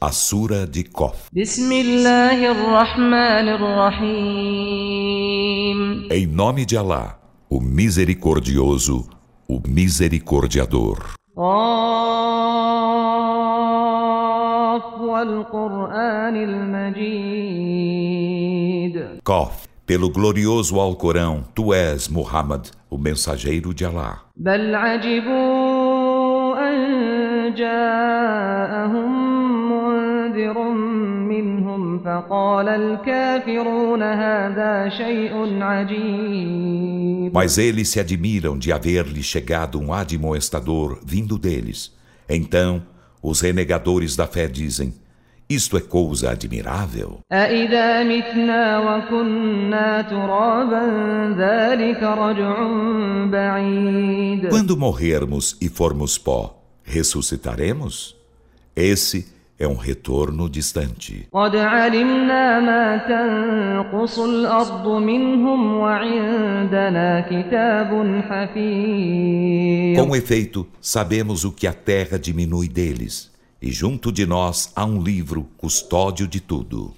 A Sura de Kof. بسم الله الرحمن الرحيم Em nome de Alá, o Misericordioso, o Misericordiador. قاف والقرآن المجيد Kof. Pelo glorioso Alcorão, tu és, Muhammad, o mensageiro de Alá. بل عجبوا أن جاءهم منذر منهم فقال الكافرون هذا شيء عجيب Mas eles se admiram de haver-lhe chegado um admoestador vindo deles. Então, os renegadores da fé dizem: Isto é coisa admirável. أإذا متنا وكنا ترابا ذلك رجع بعيد Quando morrermos e formos pó, ressuscitaremos? Esse é um retorno distante. Com efeito, sabemos o que a terra diminui deles, e junto de nós há um livro custódio de tudo.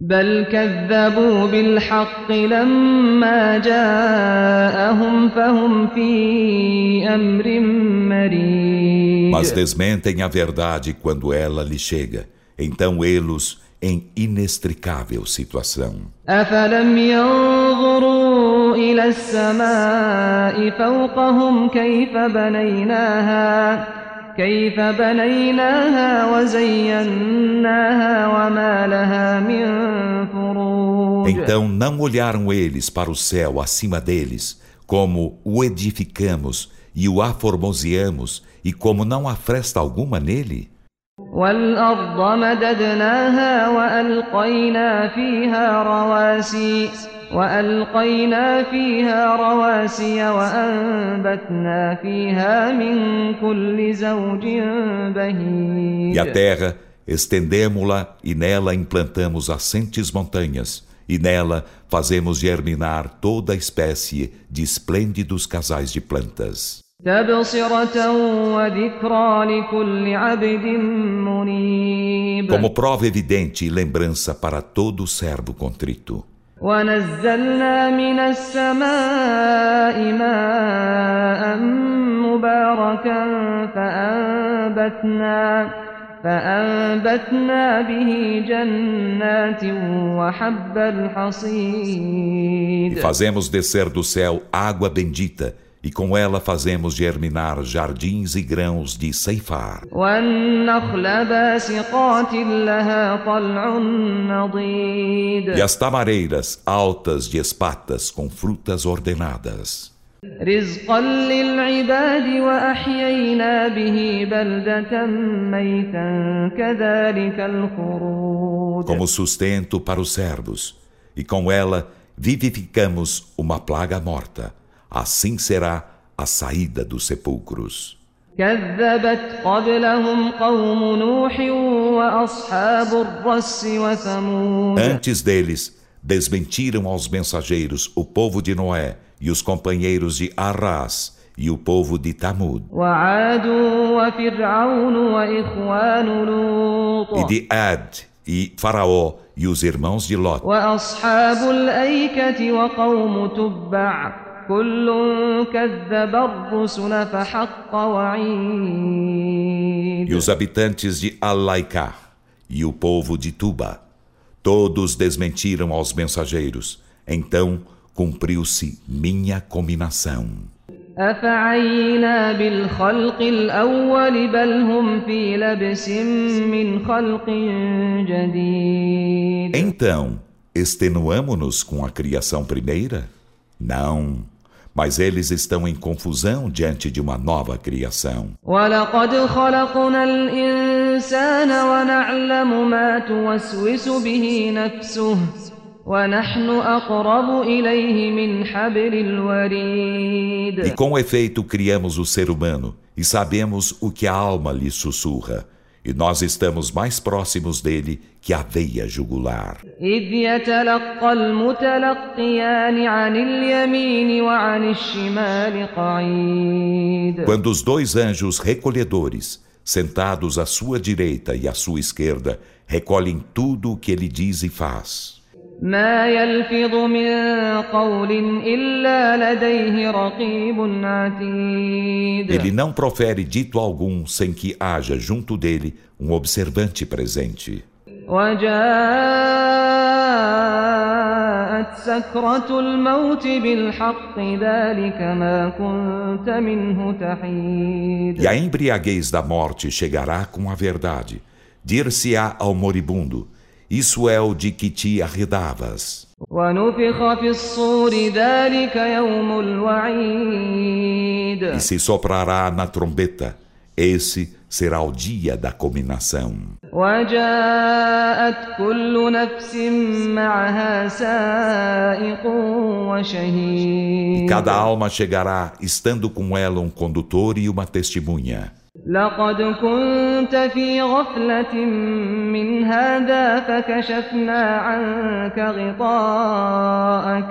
بل كذبوا بالحق لما جاءهم فهم في أمر مريج Mas desmentem a verdade quando ela lhe chega. Então eles em inextricável situação. أفلم ينظروا إلى السماء فوقهم كيف بنيناها كيف بنيناها وزيناها وما لها من فروج Então não olharam eles para o céu acima deles, como o edificamos e o aformoseamos, e como não há fresta alguma nele? والأرض مددناها وألقينا فيها رواسي وألقينا فيها رواسي وأنبتنا فيها من كل زوج بهيج E a terra, estendemo-la e nela implantamos assentes montanhas, e nela fazemos germinar toda a espécie de esplêndidos casais de plantas. تبصرة وذكرى لكل عبد منيب Como prova evidente e lembrança para todo servo contrito. ونزلنا من السماء ماء مباركا فأنبتنا فأنبتنا به جنات وحب E الحصيد fazemos descer do céu água bendita, e com ela fazemos germinar jardins e grãos de ceifar. E as tamareiras altas de espatas com frutas ordenadas. Como sustento para os servos, e com ela vivificamos uma plaga morta. Assim será a saída dos sepulcros. كذبت قبلهم قوم نوح وأصحاب الرس وثمود Antes deles, desmentiram aos mensageiros o povo de Noé e os companheiros de Arras e o povo de Tamud, وعاد وفرعون وإخوان e لوط de Ad e Faraó e os irmãos de Lot, وأصحاب الأيكة وقوم تبع كل كذب الرسل فحق وعيد e os habitantes de Alaicá e o povo de Tuba. Todos desmentiram aos mensageiros. Então cumpriu-se minha cominação. أفعينا بالخلق الأول بل هم في لبس من خلق جديد Então, extenuamo-nos com a criação primeira? Não, mas eles estão em confusão diante de uma nova criação. E com efeito criamos o ser humano e sabemos o que a alma lhe sussurra e nós estamos mais próximos dele que a veia jugular. Quando os dois anjos recolhedores, sentados à sua direita e à sua esquerda, recolhem tudo o que ele diz e faz. ما يلفظ من قول إلا لديه رقيب عتيد Ele não profere dito algum sem que haja junto dele um observante presente. وجاءت سكرة الموت بالحق ذلك ما كنت منه تحيد E a embriaguez da morte chegará com a verdade. Dir-se-á ao moribundo: isso é o de que te arredavas. E se soprará na trombeta, esse será o dia da cominação. E cada alma chegará estando com ela um condutor e uma testemunha. لقد كنت في غفلة من هذا فكشفنا عنك غطاءك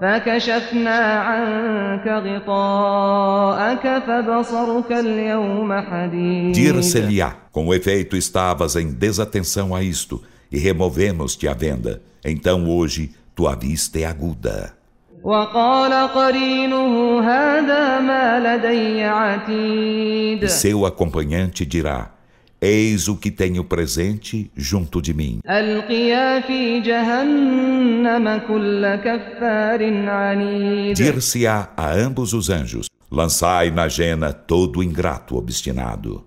فكشفنا عنك غطاءك فبصرك اليوم حديد Dir-se-lhe-á, com efeito estavas em desatenção a isto, e removemos-te a venda. Então hoje tua vista é aguda. E seu acompanhante dirá: Eis o que tenho presente junto de mim. Dir-se-á a ambos os anjos: Lançai na jena todo ingrato obstinado.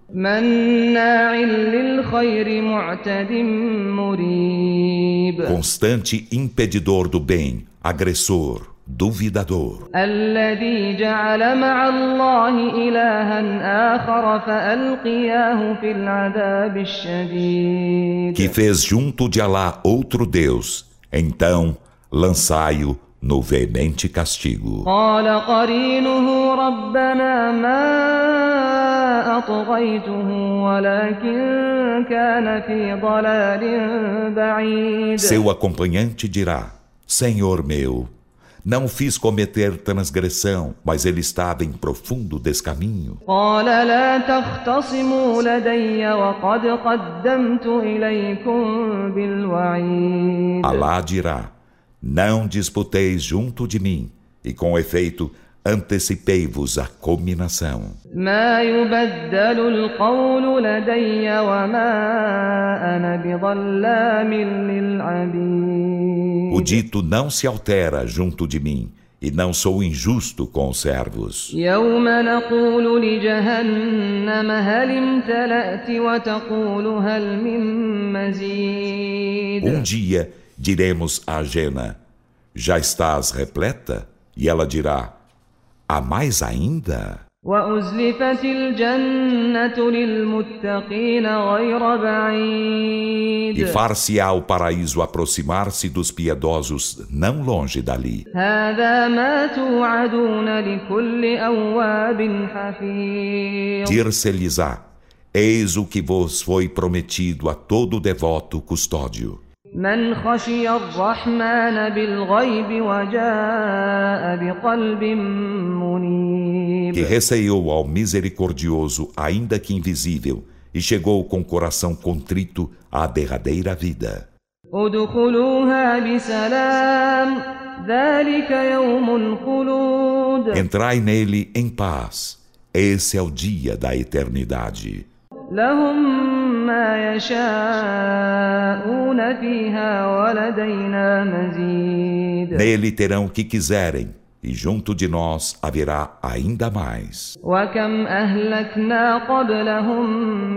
Constante impedidor do bem, agressor, duvidador. Que fez junto de Alá outro Deus, então lançai-o no veemente castigo. Seu acompanhante dirá: Senhor meu, não fiz cometer transgressão, mas ele estava em profundo descaminho. Alá dirá: Não disputeis junto de mim, e com efeito, antecipei-vos à cominação. O dito não se altera junto de mim. E não sou injusto com os servos. Um dia diremos a Jena: Já estás repleta? E ela dirá: Há mais ainda? E far-se-á o paraíso aproximar-se dos piedosos, não longe dali. Dir-se-lhes-á: Eis o que vos foi prometido a todo devoto custódio من خشي الرحمن بالغيب وجاء بقلب منيب que receou ao misericordioso, ainda que invisível, e chegou com coração contrito à derradeira vida. ادخلوها بسلام ذلك يوم الخلود Entrai nele em paz. Esse é o dia da eternidade. لهم ما يشاءون فيها ولدينا مزيد Nele terão o que quiserem, e junto de nós haverá ainda mais. وكم أهلكنا قبلهم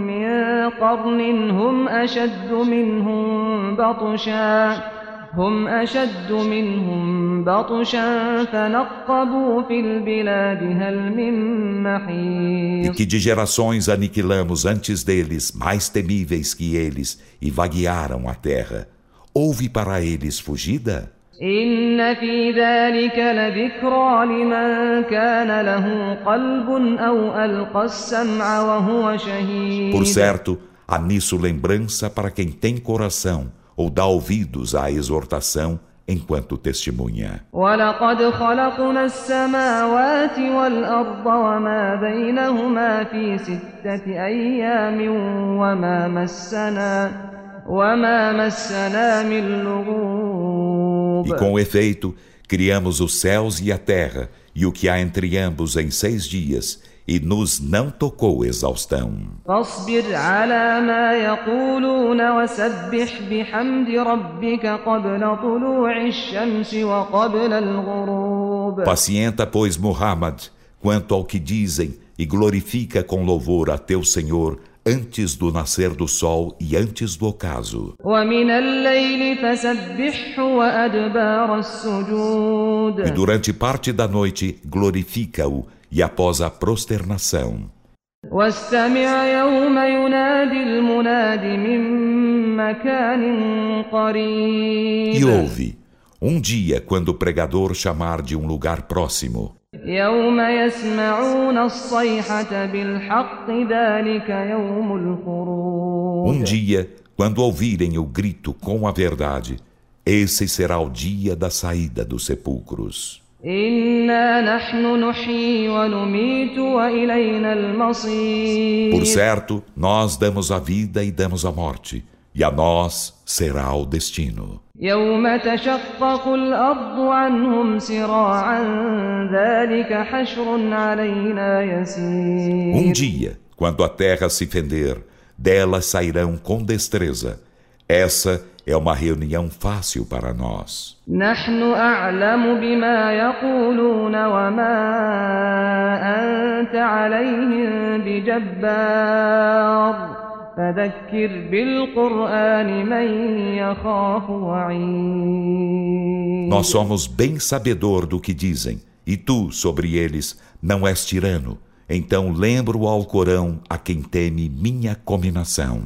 من قرن هم أشد منهم بطشا هم أشد منهم بطشا فنقبوا في البلاد هل من E محيص que de gerações aniquilamos antes deles, mais temíveis que eles, e vaguearam a terra. Houve para eles fugida? إن في ذلك لذكرى لمن كان له قلب أو ألقى السمع وهو شهيد Por certo, há nisso lembrança para quem tem coração ou dá ouvidos à exortação enquanto testemunha. E com efeito, criamos os céus e a terra e o que há entre ambos em seis dias e nos não tocou exaustão. Pacienta, pois, Muhammad, quanto ao que dizem, e glorifica com louvor a teu Senhor antes do nascer do sol e antes do ocaso. E durante parte da noite glorifica-o e após a prosternação. واستمع يوم ينادي المناد من مكان E قريب ouve, um dia, quando o pregador chamar de um lugar próximo, يوم يسمعون الصيحة بالحق ذلك يوم الخروج um dia, quando ouvirem o grito com a verdade, esse será o dia da saída dos sepulcros. إنا نحن نحيي ونميت وإلينا المصير Por certo, nós damos a vida e damos a morte, e a nós será o destino. يوم تشقق الأرض عنهم سراعا ذلك حشر علينا يسير Um dia, quando a terra se fender, delas sairão com destreza. essa é uma reunião fácil para nós. Nós somos bem sabedor do que dizem, e tu, sobre eles, não és tirano. Então lembro ao Corão a quem teme minha cominação.